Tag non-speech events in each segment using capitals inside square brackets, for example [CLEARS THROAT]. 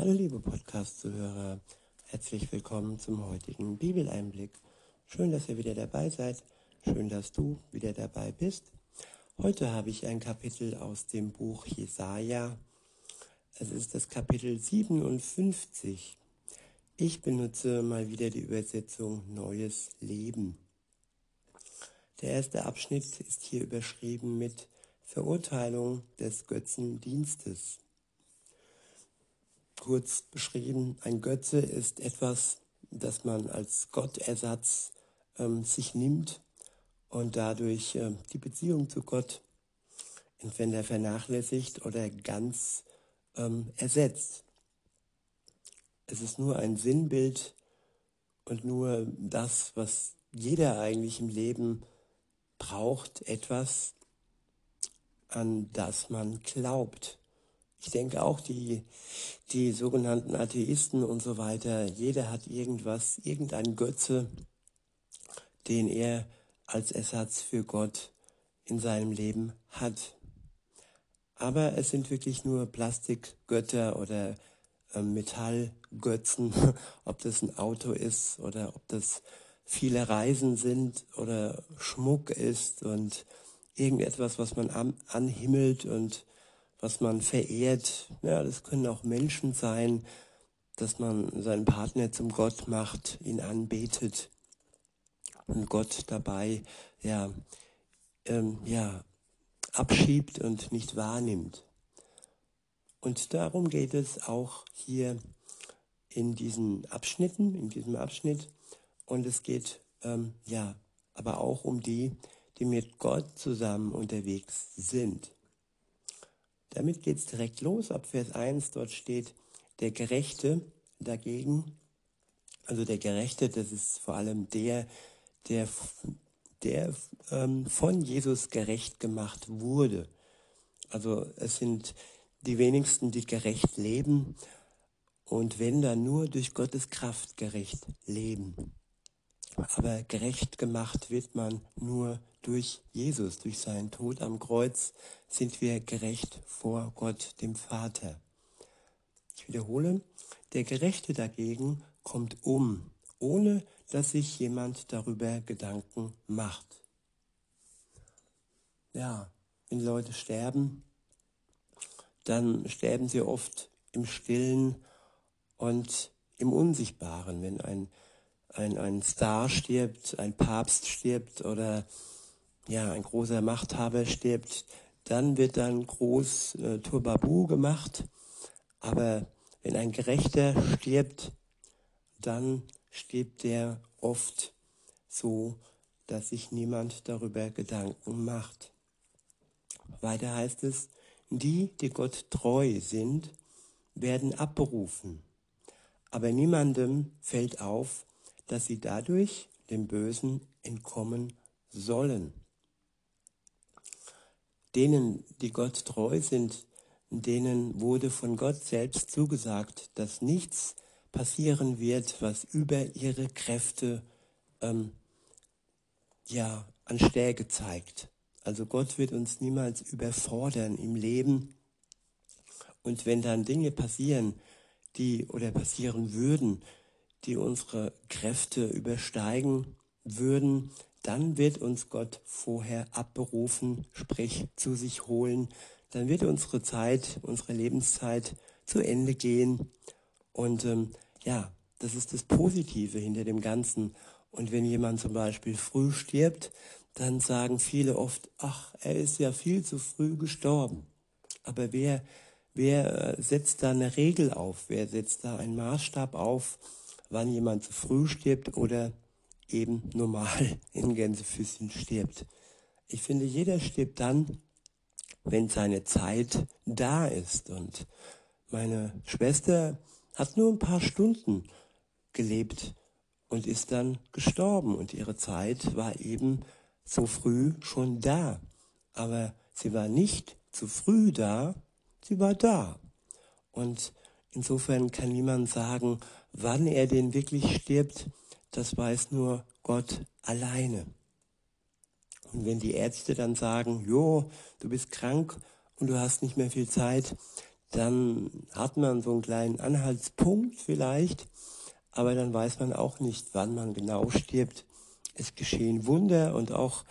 Hallo liebe Podcast-Zuhörer, herzlich willkommen zum heutigen Bibeleinblick. Schön, dass ihr wieder dabei seid, schön, dass du wieder dabei bist. Heute habe ich ein Kapitel aus dem Buch Jesaja. Es ist das Kapitel 57. Ich benutze mal wieder die Übersetzung Neues Leben. Der erste Abschnitt ist hier überschrieben mit Verurteilung des Götzendienstes. Kurz beschrieben, ein Götze ist etwas, das man als Gottersatz ähm, sich nimmt und dadurch äh, die Beziehung zu Gott entweder vernachlässigt oder ganz ähm, ersetzt. Es ist nur ein Sinnbild und nur das, was jeder eigentlich im Leben braucht, etwas, an das man glaubt. Ich denke auch die, die sogenannten Atheisten und so weiter, jeder hat irgendwas, irgendein Götze, den er als Ersatz für Gott in seinem Leben hat. Aber es sind wirklich nur Plastikgötter oder äh, Metallgötzen, [LAUGHS] ob das ein Auto ist oder ob das viele Reisen sind oder Schmuck ist und irgendetwas, was man anhimmelt und was man verehrt. Ja, das können auch Menschen sein, dass man seinen Partner zum Gott macht, ihn anbetet und Gott dabei ja, ähm, ja, abschiebt und nicht wahrnimmt. Und darum geht es auch hier in diesen Abschnitten, in diesem Abschnitt. Und es geht ähm, ja aber auch um die, die mit Gott zusammen unterwegs sind. Damit geht es direkt los. Ab Vers 1 dort steht, der Gerechte dagegen, also der Gerechte, das ist vor allem der, der, der ähm, von Jesus gerecht gemacht wurde. Also es sind die wenigsten, die gerecht leben und wenn dann nur durch Gottes Kraft gerecht leben. Aber gerecht gemacht wird man nur durch Jesus, durch seinen Tod am Kreuz sind wir gerecht vor Gott, dem Vater. Ich wiederhole, der Gerechte dagegen kommt um, ohne dass sich jemand darüber Gedanken macht. Ja, wenn Leute sterben, dann sterben sie oft im Stillen und im Unsichtbaren. Wenn ein, ein, ein Star stirbt, ein Papst stirbt oder ja, ein großer Machthaber stirbt, dann wird dann groß äh, Turbabu gemacht. Aber wenn ein Gerechter stirbt, dann stirbt er oft so, dass sich niemand darüber Gedanken macht. Weiter heißt es, die, die Gott treu sind, werden abberufen. Aber niemandem fällt auf, dass sie dadurch dem Bösen entkommen sollen. Denen, die Gott treu sind, denen wurde von Gott selbst zugesagt, dass nichts passieren wird, was über ihre Kräfte ähm, ja an Stärke zeigt. Also Gott wird uns niemals überfordern im Leben. Und wenn dann Dinge passieren, die oder passieren würden, die unsere Kräfte übersteigen würden, dann wird uns Gott vorher abberufen, sprich zu sich holen. Dann wird unsere Zeit, unsere Lebenszeit zu Ende gehen. Und ähm, ja, das ist das Positive hinter dem Ganzen. Und wenn jemand zum Beispiel früh stirbt, dann sagen viele oft, ach, er ist ja viel zu früh gestorben. Aber wer, wer äh, setzt da eine Regel auf? Wer setzt da einen Maßstab auf, wann jemand zu früh stirbt oder eben normal [LAUGHS] in Gänsefüßchen stirbt? Ich finde, jeder stirbt dann, wenn seine Zeit da ist. Und meine Schwester hat nur ein paar Stunden gelebt und ist dann gestorben. Und ihre Zeit war eben so früh schon da. Aber sie war nicht zu früh da, sie war da. Und insofern kann niemand sagen, wann er denn wirklich stirbt, das weiß nur Gott alleine. Und wenn die Ärzte dann sagen, jo, du bist krank und du hast nicht mehr viel Zeit, dann hat man so einen kleinen Anhaltspunkt vielleicht, aber dann weiß man auch nicht, wann man genau stirbt. Es geschehen Wunder und auch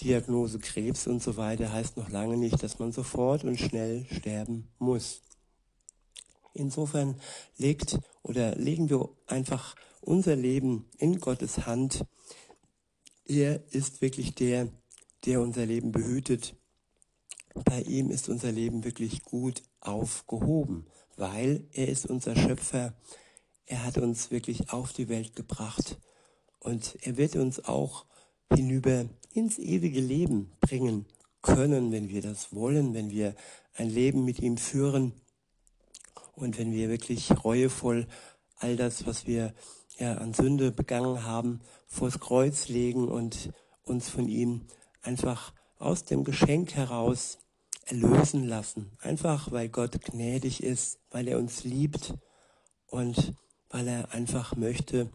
Diagnose Krebs und so weiter heißt noch lange nicht, dass man sofort und schnell sterben muss. Insofern legt oder legen wir einfach unser Leben in Gottes Hand. Er ist wirklich der, der unser Leben behütet. Bei ihm ist unser Leben wirklich gut aufgehoben, weil er ist unser Schöpfer. Er hat uns wirklich auf die Welt gebracht und er wird uns auch hinüber ins ewige Leben bringen können, wenn wir das wollen, wenn wir ein Leben mit ihm führen und wenn wir wirklich reuevoll all das, was wir ja an Sünde begangen haben, vors Kreuz legen und uns von ihm einfach aus dem Geschenk heraus erlösen lassen. Einfach weil Gott gnädig ist, weil er uns liebt und weil er einfach möchte,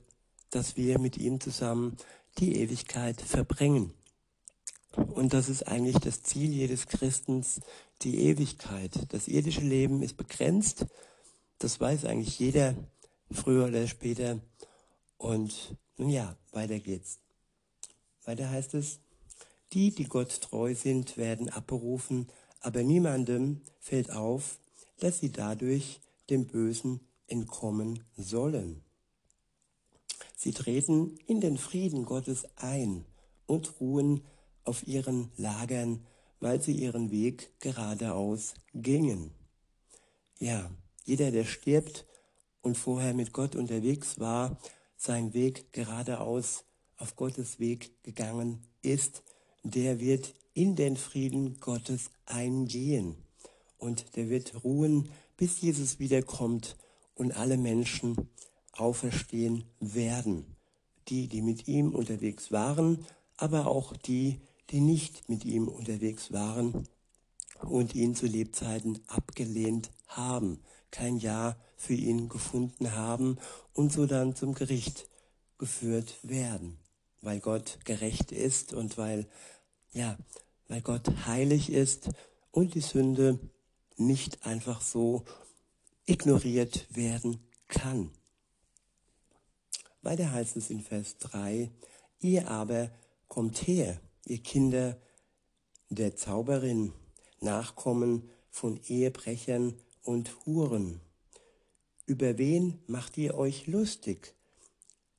dass wir mit ihm zusammen die Ewigkeit verbringen. Und das ist eigentlich das Ziel jedes Christens, die Ewigkeit. Das irdische Leben ist begrenzt. Das weiß eigentlich jeder, früher oder später. Und nun ja, weiter geht's. Weiter heißt es, die, die Gott treu sind, werden abberufen, aber niemandem fällt auf, dass sie dadurch dem Bösen entkommen sollen. Sie treten in den Frieden Gottes ein und ruhen auf ihren Lagern, weil sie ihren Weg geradeaus gingen. Ja, jeder, der stirbt und vorher mit Gott unterwegs war, sein Weg geradeaus auf Gottes Weg gegangen ist, der wird in den Frieden Gottes eingehen und der wird ruhen, bis Jesus wiederkommt und alle Menschen auferstehen werden. Die, die mit ihm unterwegs waren, aber auch die, die nicht mit ihm unterwegs waren und ihn zu Lebzeiten abgelehnt haben, kein Ja für ihn gefunden haben und so dann zum Gericht geführt werden, weil Gott gerecht ist und weil, ja, weil Gott heilig ist und die Sünde nicht einfach so ignoriert werden kann. Weiter heißt es in Vers 3, ihr aber kommt her, ihr Kinder der Zauberin, Nachkommen von Ehebrechern und Huren. Über wen macht ihr euch lustig?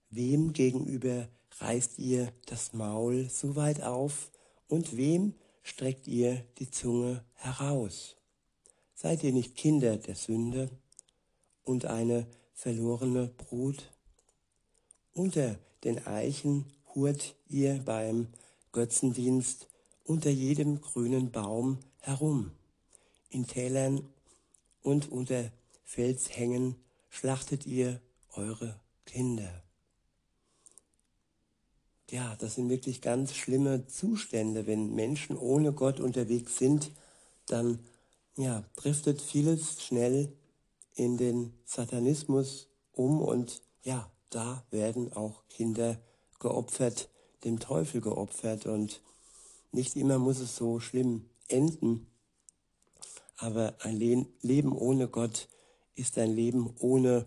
Wem gegenüber reißt ihr das Maul so weit auf und wem streckt ihr die Zunge heraus? Seid ihr nicht Kinder der Sünde und eine verlorene Brut? Unter den Eichen hurt ihr beim Götzendienst unter jedem grünen Baum herum. In Tälern und unter Felshängen schlachtet ihr eure Kinder. Ja, das sind wirklich ganz schlimme Zustände. Wenn Menschen ohne Gott unterwegs sind, dann ja, driftet vieles schnell in den Satanismus um und ja, da werden auch Kinder geopfert, dem Teufel geopfert und nicht immer muss es so schlimm enden. Aber ein Le Leben ohne Gott ist ein Leben ohne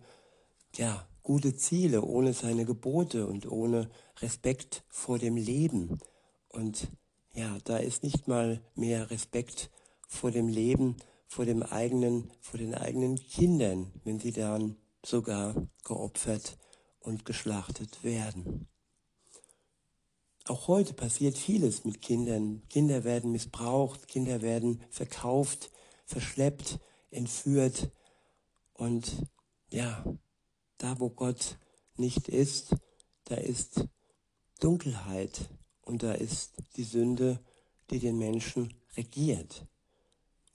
ja, gute Ziele, ohne seine Gebote und ohne Respekt vor dem Leben. Und ja, da ist nicht mal mehr Respekt vor dem Leben, vor dem eigenen, vor den eigenen Kindern, wenn sie dann sogar geopfert und geschlachtet werden. Auch heute passiert vieles mit Kindern. Kinder werden missbraucht, Kinder werden verkauft, verschleppt, entführt. Und ja, da wo Gott nicht ist, da ist Dunkelheit und da ist die Sünde, die den Menschen regiert.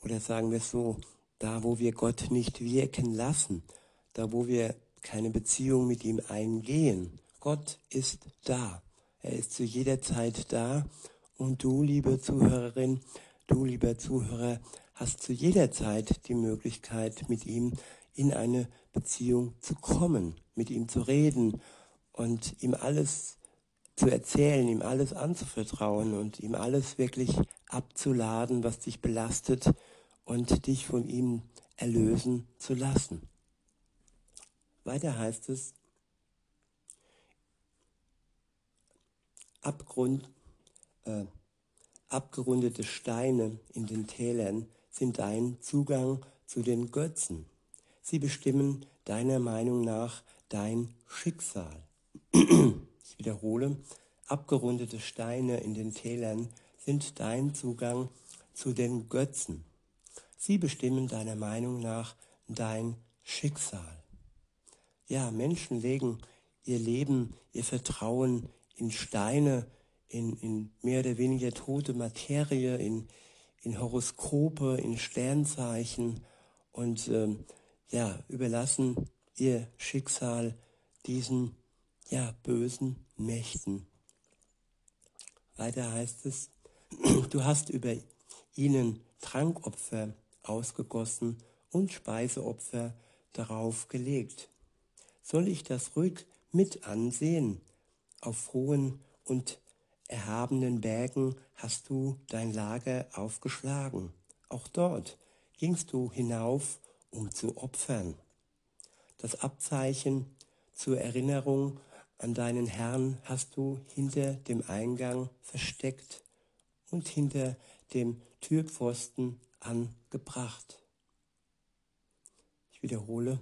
Oder sagen wir es so, da wo wir Gott nicht wirken lassen, da wo wir keine Beziehung mit ihm eingehen. Gott ist da. Er ist zu jeder Zeit da. Und du, liebe Zuhörerin, du, lieber Zuhörer, hast zu jeder Zeit die Möglichkeit, mit ihm in eine Beziehung zu kommen, mit ihm zu reden und ihm alles zu erzählen, ihm alles anzuvertrauen und ihm alles wirklich abzuladen, was dich belastet und dich von ihm erlösen zu lassen. Weiter heißt es, Abgrund, äh, abgerundete Steine in den Tälern sind dein Zugang zu den Götzen. Sie bestimmen deiner Meinung nach dein Schicksal. Ich wiederhole, abgerundete Steine in den Tälern sind dein Zugang zu den Götzen. Sie bestimmen deiner Meinung nach dein Schicksal. Ja, Menschen legen ihr Leben, ihr Vertrauen in Steine, in, in mehr oder weniger tote Materie, in, in Horoskope, in Sternzeichen und ähm, ja, überlassen ihr Schicksal diesen ja, bösen Mächten. Weiter heißt es, [CLEARS THROAT] du hast über ihnen Trankopfer ausgegossen und Speiseopfer darauf gelegt. Soll ich das ruhig mit ansehen? Auf hohen und erhabenen Bergen hast du dein Lager aufgeschlagen. Auch dort gingst du hinauf, um zu opfern. Das Abzeichen zur Erinnerung an deinen Herrn hast du hinter dem Eingang versteckt und hinter dem Türpfosten angebracht. Ich wiederhole,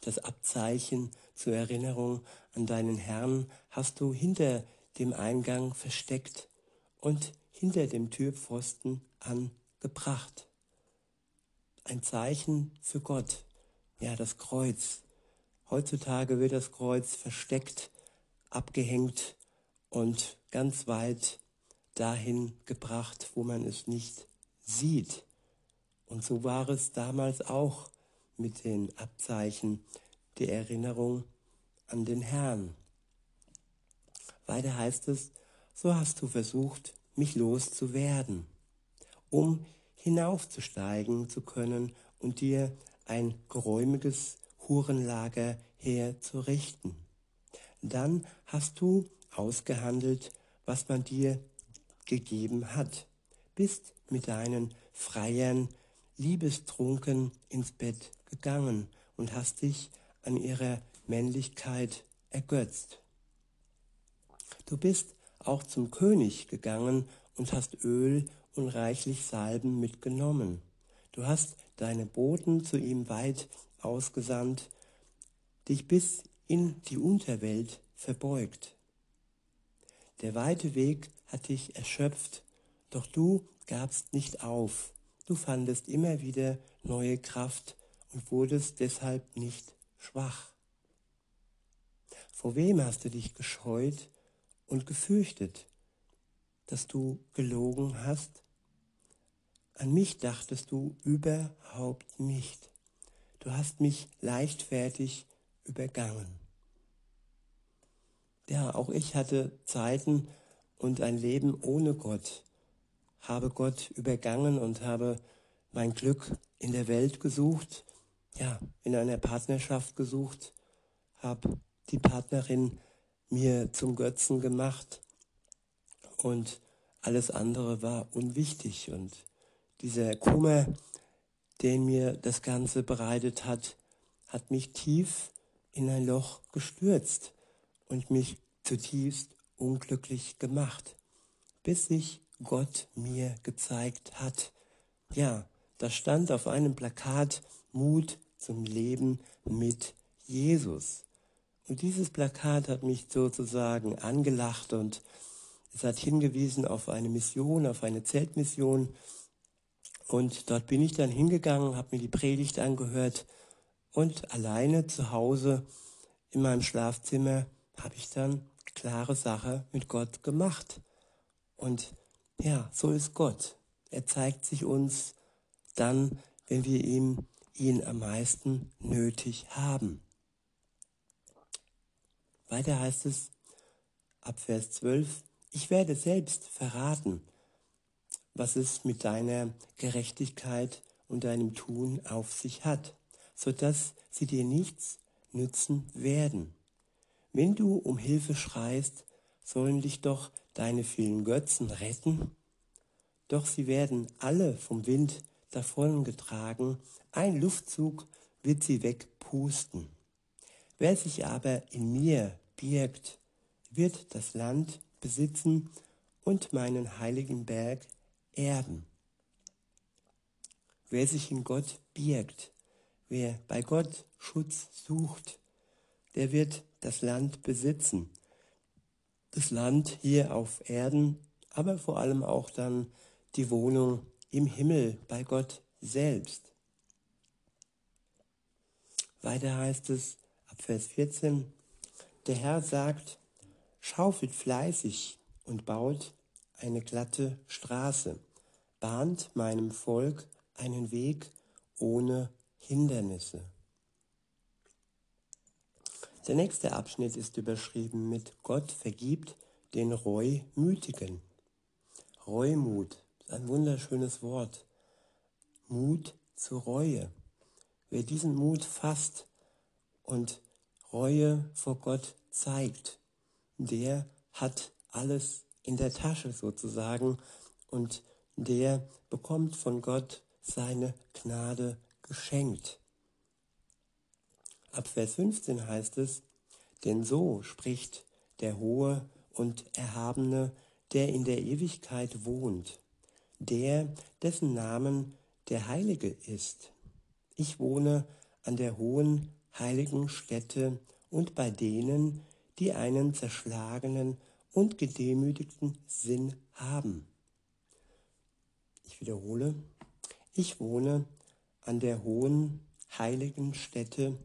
das Abzeichen zur Erinnerung an deinen Herrn hast du hinter dem Eingang versteckt und hinter dem Türpfosten angebracht. Ein Zeichen für Gott, ja das Kreuz. Heutzutage wird das Kreuz versteckt, abgehängt und ganz weit dahin gebracht, wo man es nicht sieht. Und so war es damals auch mit den Abzeichen der Erinnerung an den Herrn. Weiter heißt es, so hast du versucht, mich loszuwerden, um hinaufzusteigen zu können und dir ein geräumiges Hurenlager herzurichten. Dann hast du ausgehandelt, was man dir gegeben hat, bist mit deinen Freiern liebestrunken ins Bett gegangen und hast dich an ihrer Männlichkeit ergötzt. Du bist auch zum König gegangen und hast Öl und reichlich Salben mitgenommen. Du hast deine Boten zu ihm weit ausgesandt, dich bis in die Unterwelt verbeugt. Der weite Weg hat dich erschöpft, doch du gabst nicht auf. Du fandest immer wieder neue Kraft und wurdest deshalb nicht schwach. Vor wem hast du dich gescheut und gefürchtet, dass du gelogen hast? An mich dachtest du überhaupt nicht. Du hast mich leichtfertig übergangen. Ja, auch ich hatte Zeiten und ein Leben ohne Gott, habe Gott übergangen und habe mein Glück in der Welt gesucht, ja, in einer Partnerschaft gesucht, habe die Partnerin mir zum Götzen gemacht und alles andere war unwichtig und dieser Kummer, den mir das Ganze bereitet hat, hat mich tief in ein Loch gestürzt und mich zutiefst unglücklich gemacht, bis sich Gott mir gezeigt hat. Ja, da stand auf einem Plakat Mut zum Leben mit Jesus. Und dieses Plakat hat mich sozusagen angelacht und es hat hingewiesen auf eine Mission, auf eine Zeltmission. Und dort bin ich dann hingegangen, habe mir die Predigt angehört und alleine zu Hause in meinem Schlafzimmer habe ich dann klare Sache mit Gott gemacht. Und ja, so ist Gott. Er zeigt sich uns dann, wenn wir ihm, ihn am meisten nötig haben. Weiter heißt es ab Vers 12, ich werde selbst verraten, was es mit deiner Gerechtigkeit und deinem Tun auf sich hat, so dass sie dir nichts nützen werden. Wenn du um Hilfe schreist, sollen dich doch deine vielen Götzen retten? Doch sie werden alle vom Wind davongetragen, ein Luftzug wird sie wegpusten. Wer sich aber in mir birgt, wird das Land besitzen und meinen heiligen Berg erben. Wer sich in Gott birgt, wer bei Gott Schutz sucht, der wird das Land besitzen. Das Land hier auf Erden, aber vor allem auch dann die Wohnung im Himmel bei Gott selbst. Weiter heißt es Vers 14, der Herr sagt, schaufelt fleißig und baut eine glatte Straße, bahnt meinem Volk einen Weg ohne Hindernisse. Der nächste Abschnitt ist überschrieben mit Gott vergibt den Reumütigen. Reumut, ein wunderschönes Wort. Mut zur Reue. Wer diesen Mut fasst und Reue vor Gott zeigt, der hat alles in der Tasche sozusagen und der bekommt von Gott seine Gnade geschenkt. Ab Vers 15 heißt es, denn so spricht der Hohe und Erhabene, der in der Ewigkeit wohnt, der, dessen Namen der Heilige ist. Ich wohne an der hohen heiligen Stätte und bei denen, die einen zerschlagenen und gedemütigten Sinn haben. Ich wiederhole, ich wohne an der hohen heiligen Stätte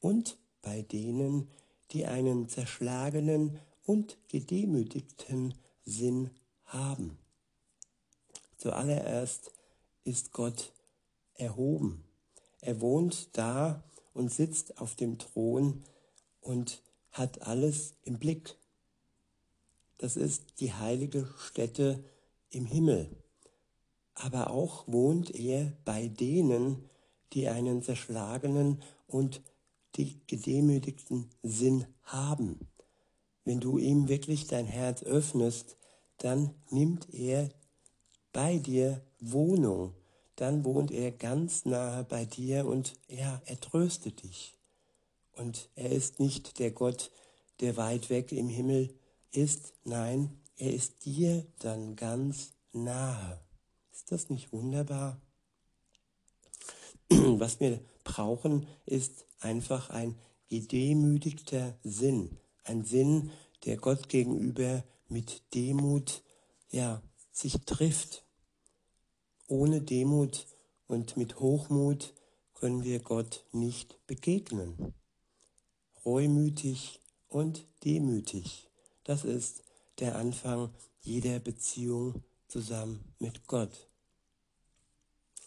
und bei denen, die einen zerschlagenen und gedemütigten Sinn haben. Zuallererst ist Gott erhoben. Er wohnt da und sitzt auf dem Thron und hat alles im Blick. Das ist die heilige Stätte im Himmel. Aber auch wohnt er bei denen, die einen zerschlagenen und die gedemütigten Sinn haben. Wenn du ihm wirklich dein Herz öffnest, dann nimmt er bei dir Wohnung. Dann wohnt er ganz nahe bei dir und ja, er tröstet dich. Und er ist nicht der Gott, der weit weg im Himmel ist. Nein, er ist dir dann ganz nahe. Ist das nicht wunderbar? [CLEARS THROAT] Was wir brauchen, ist einfach ein gedemütigter Sinn. Ein Sinn, der Gott gegenüber mit Demut, ja, sich trifft. Ohne Demut und mit Hochmut können wir Gott nicht begegnen reumütig und demütig. Das ist der Anfang jeder Beziehung zusammen mit Gott.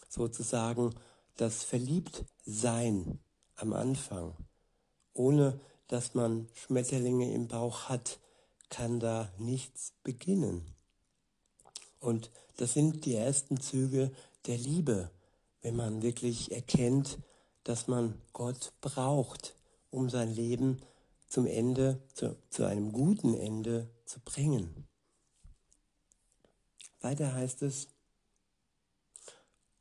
Sozusagen das Verliebtsein am Anfang. Ohne dass man Schmetterlinge im Bauch hat, kann da nichts beginnen. Und das sind die ersten Züge der Liebe, wenn man wirklich erkennt, dass man Gott braucht, um sein Leben zum Ende, zu, zu einem guten Ende zu bringen. Weiter heißt es,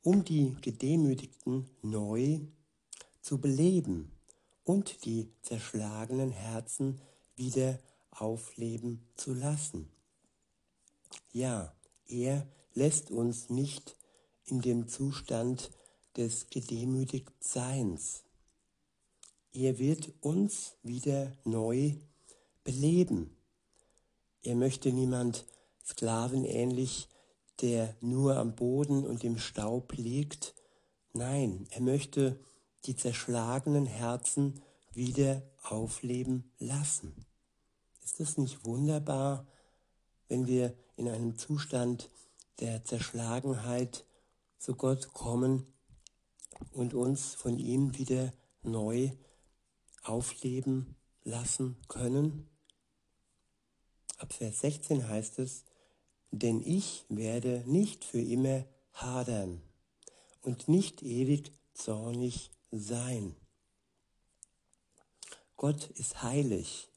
um die Gedemütigten neu zu beleben und die zerschlagenen Herzen wieder aufleben zu lassen. Ja, er lässt uns nicht in dem Zustand des Gedemütigtseins, er wird uns wieder neu beleben. Er möchte niemand sklavenähnlich, der nur am Boden und im Staub liegt. Nein, er möchte die zerschlagenen Herzen wieder aufleben lassen. Ist es nicht wunderbar, wenn wir in einem Zustand der Zerschlagenheit zu Gott kommen und uns von ihm wieder neu aufleben lassen können. Ab Vers 16 heißt es, denn ich werde nicht für immer hadern und nicht ewig zornig sein. Gott ist heilig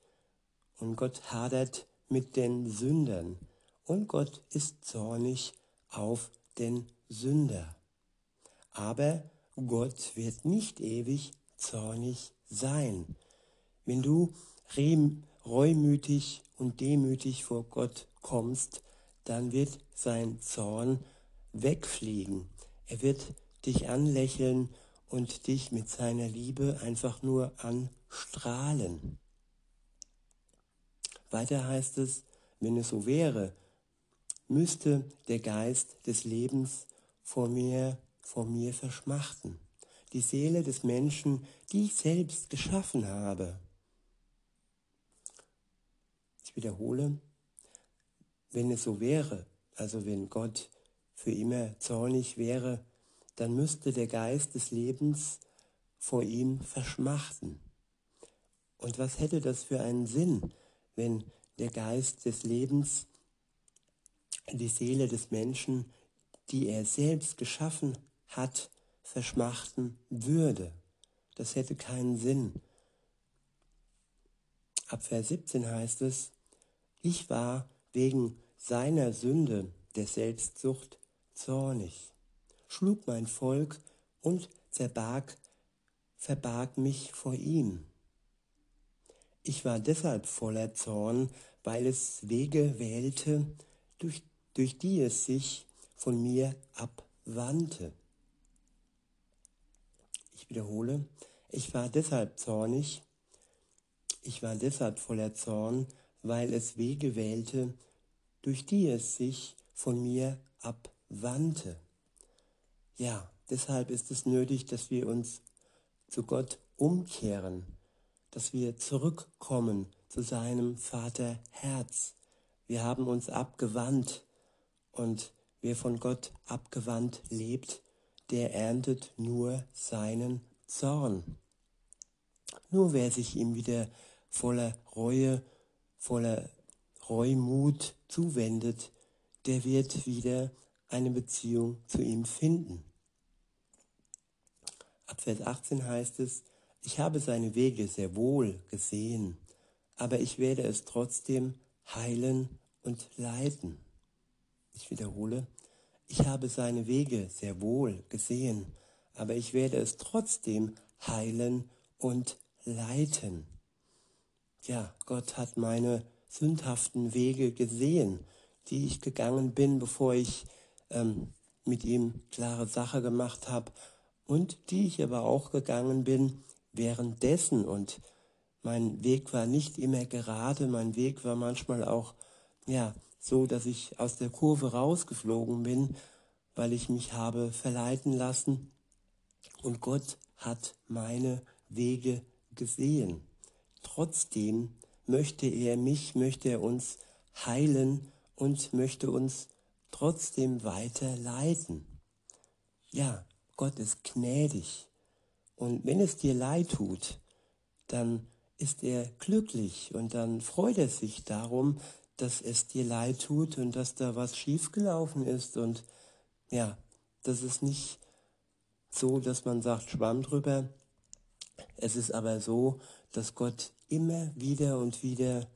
und Gott hadert mit den Sündern und Gott ist zornig auf den Sünder. Aber Gott wird nicht ewig zornig sein. Wenn du reumütig und demütig vor Gott kommst, dann wird sein Zorn wegfliegen. Er wird dich anlächeln und dich mit seiner Liebe einfach nur anstrahlen. Weiter heißt es, wenn es so wäre, müsste der Geist des Lebens vor mir, vor mir verschmachten. Die Seele des Menschen, die ich selbst geschaffen habe. Ich wiederhole, wenn es so wäre, also wenn Gott für immer zornig wäre, dann müsste der Geist des Lebens vor ihm verschmachten. Und was hätte das für einen Sinn, wenn der Geist des Lebens die Seele des Menschen, die er selbst geschaffen hat, verschmachten würde. Das hätte keinen Sinn. Ab Vers 17 heißt es, ich war wegen seiner Sünde der Selbstsucht zornig, schlug mein Volk und zerbarg, verbarg mich vor ihm. Ich war deshalb voller Zorn, weil es Wege wählte, durch, durch die es sich von mir abwandte. Ich wiederhole, ich war deshalb zornig, ich war deshalb voller Zorn, weil es Wege wählte, durch die es sich von mir abwandte. Ja, deshalb ist es nötig, dass wir uns zu Gott umkehren dass wir zurückkommen zu seinem Vaterherz. Wir haben uns abgewandt und wer von Gott abgewandt lebt, der erntet nur seinen Zorn. Nur wer sich ihm wieder voller Reue, voller Reumut zuwendet, der wird wieder eine Beziehung zu ihm finden. Ab Vers 18 heißt es, ich habe seine Wege sehr wohl gesehen, aber ich werde es trotzdem heilen und leiten. Ich wiederhole, ich habe seine Wege sehr wohl gesehen, aber ich werde es trotzdem heilen und leiten. Ja, Gott hat meine sündhaften Wege gesehen, die ich gegangen bin, bevor ich ähm, mit ihm klare Sache gemacht habe und die ich aber auch gegangen bin, währenddessen und mein Weg war nicht immer gerade, mein Weg war manchmal auch, ja, so, dass ich aus der Kurve rausgeflogen bin, weil ich mich habe verleiten lassen und Gott hat meine Wege gesehen. Trotzdem möchte er mich, möchte er uns heilen und möchte uns trotzdem weiter leiten. Ja, Gott ist gnädig. Und wenn es dir leid tut, dann ist er glücklich und dann freut er sich darum, dass es dir leid tut und dass da was schiefgelaufen ist. Und ja, das ist nicht so, dass man sagt, schwamm drüber. Es ist aber so, dass Gott immer wieder und wieder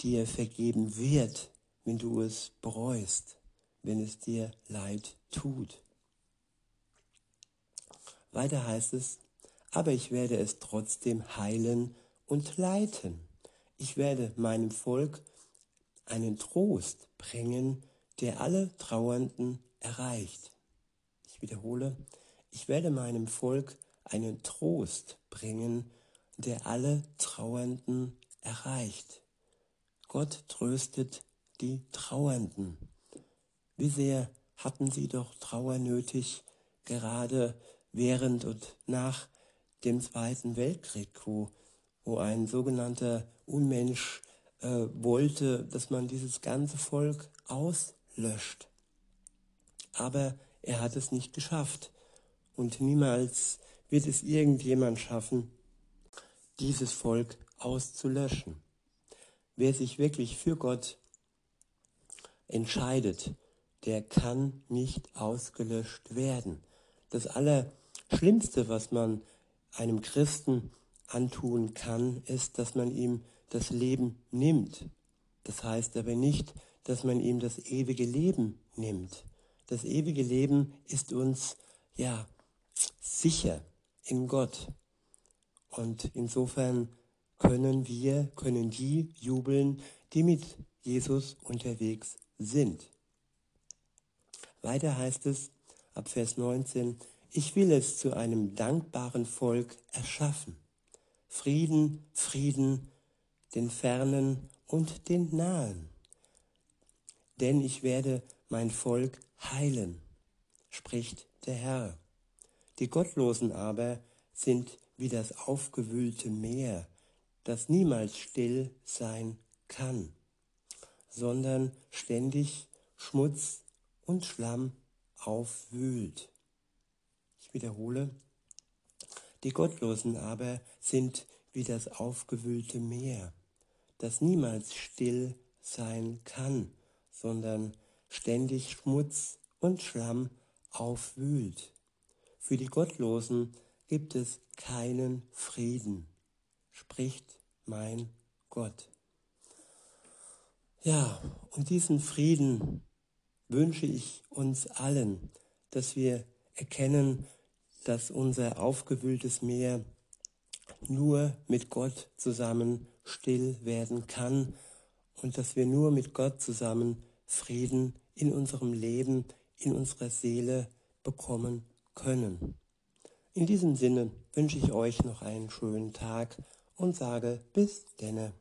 dir vergeben wird, wenn du es bereust, wenn es dir leid tut. Weiter heißt es, aber ich werde es trotzdem heilen und leiten. Ich werde meinem Volk einen Trost bringen, der alle Trauernden erreicht. Ich wiederhole, ich werde meinem Volk einen Trost bringen, der alle Trauernden erreicht. Gott tröstet die Trauernden. Wie sehr hatten sie doch Trauer nötig, gerade während und nach dem Zweiten Weltkrieg, wo, wo ein sogenannter Unmensch äh, wollte, dass man dieses ganze Volk auslöscht. Aber er hat es nicht geschafft. Und niemals wird es irgendjemand schaffen, dieses Volk auszulöschen. Wer sich wirklich für Gott entscheidet, der kann nicht ausgelöscht werden. Das Allerschlimmste, was man einem Christen antun kann, ist, dass man ihm das Leben nimmt. Das heißt aber nicht, dass man ihm das ewige Leben nimmt. Das ewige Leben ist uns ja sicher in Gott. Und insofern können wir, können die jubeln, die mit Jesus unterwegs sind. Weiter heißt es ab Vers 19, ich will es zu einem dankbaren Volk erschaffen. Frieden, Frieden, den Fernen und den Nahen. Denn ich werde mein Volk heilen, spricht der Herr. Die Gottlosen aber sind wie das aufgewühlte Meer, das niemals still sein kann, sondern ständig Schmutz und Schlamm aufwühlt. Wiederhole, die Gottlosen aber sind wie das aufgewühlte Meer, das niemals still sein kann, sondern ständig Schmutz und Schlamm aufwühlt. Für die Gottlosen gibt es keinen Frieden, spricht mein Gott. Ja, und diesen Frieden wünsche ich uns allen, dass wir erkennen, dass unser aufgewühltes Meer nur mit Gott zusammen still werden kann und dass wir nur mit Gott zusammen Frieden in unserem Leben, in unserer Seele bekommen können. In diesem Sinne wünsche ich euch noch einen schönen Tag und sage bis denne.